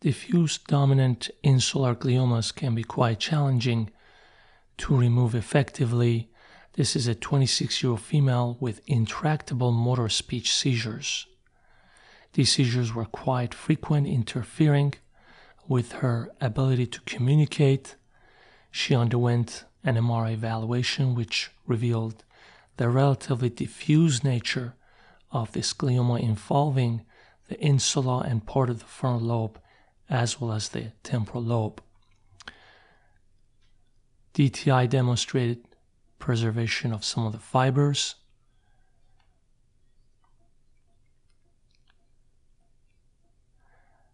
Diffuse dominant insular gliomas can be quite challenging to remove effectively. This is a 26 year old female with intractable motor speech seizures. These seizures were quite frequent, interfering with her ability to communicate. She underwent an MRI evaluation, which revealed the relatively diffuse nature of this glioma involving the insula and part of the frontal lobe, as well as the temporal lobe. DTI demonstrated preservation of some of the fibers.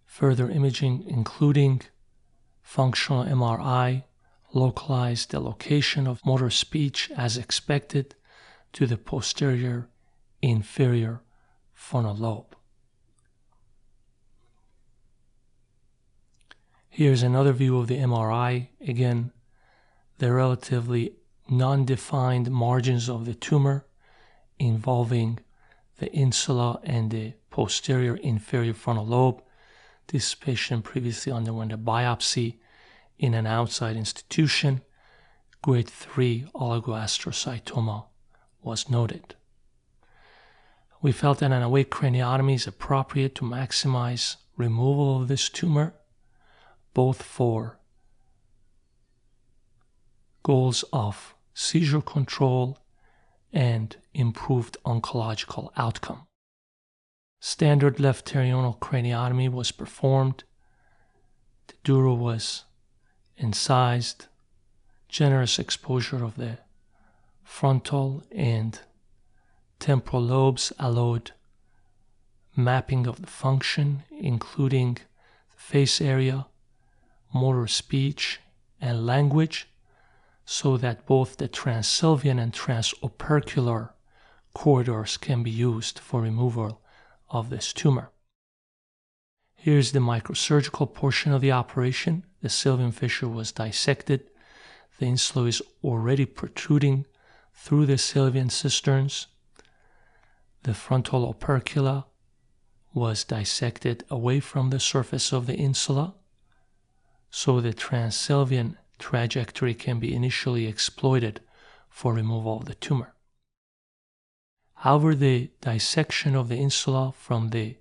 Further imaging, including functional MRI, localized the location of motor speech as expected to the posterior inferior frontal lobe. Here's another view of the MRI. Again, the relatively non-defined margins of the tumor involving the insula and the posterior inferior frontal lobe. This patient previously underwent a biopsy in an outside institution. Grade 3 oligoastrocytoma was noted. We felt that an awake craniotomy is appropriate to maximize removal of this tumor, both for goals of seizure control and improved oncological outcome. Standard left pterional craniotomy was performed. The dura was incised, generous exposure of the frontal and temporal lobes allowed mapping of the function, including the face area, motor speech, and language, so that both the transsylvian and transopercular corridors can be used for removal of this tumor. Here's the microsurgical portion of the operation. The sylvian fissure was dissected. The insula is already protruding through the sylvian cisterns. The frontal opercula was dissected away from the surface of the insula so the transsylvian trajectory can be initially exploited for removal of the tumor. However, the dissection of the insula from the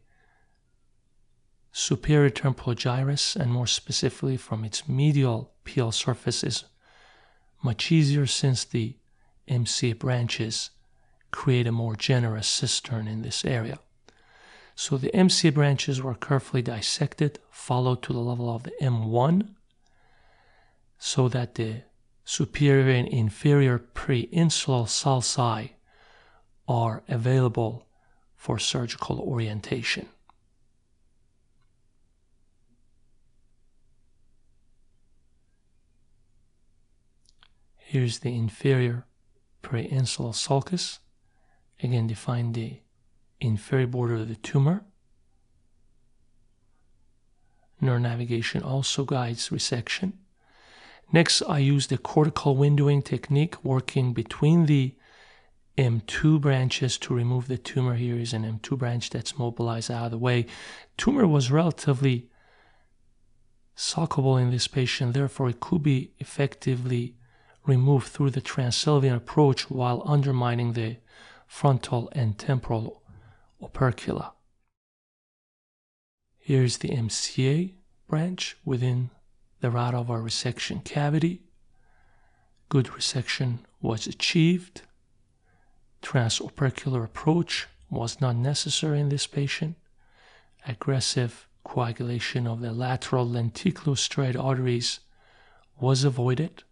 superior temporal gyrus and more specifically from its medial pial surface is much easier since the MCA branches create a more generous cistern in this area. So the MCA branches were carefully dissected, followed to the level of the M1, so that the superior and inferior preinsular sulci are available for surgical orientation. Here's the inferior preinsular sulcus. Again, define the inferior border of the tumor. Neuronavigation also guides resection. Next, I use the cortical windowing technique, working between the M2 branches to remove the tumor. Here is an M2 branch that's mobilized out of the way. Tumor was relatively suckable in this patient, therefore, it could be effectively removed through the transsylvian approach while undermining the frontal and temporal opercula. Here's the MCA branch within the route of our resection cavity. Good resection was achieved. Transopercular approach was not necessary in this patient. Aggressive coagulation of the lateral lenticulostriate arteries was avoided.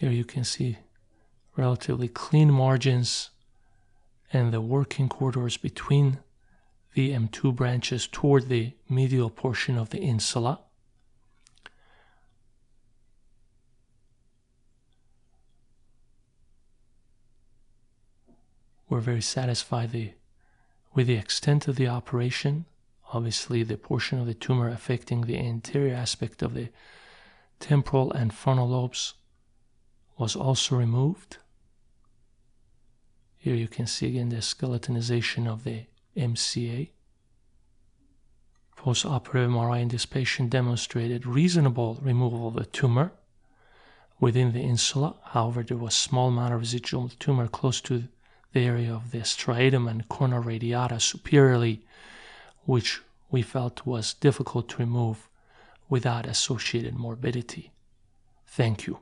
Here you can see relatively clean margins and the working corridors between the M2 branches toward the medial portion of the insula. We're very satisfied the, with the extent of the operation. Obviously, the portion of the tumor affecting the anterior aspect of the temporal and frontal lobes was also removed. Here you can see again the skeletonization of the MCA. Post-operative MRI in this patient demonstrated reasonable removal of the tumor within the insula. However, there was small amount of residual tumor close to the area of the striatum and corona radiata superiorly, which we felt was difficult to remove without associated morbidity. Thank you.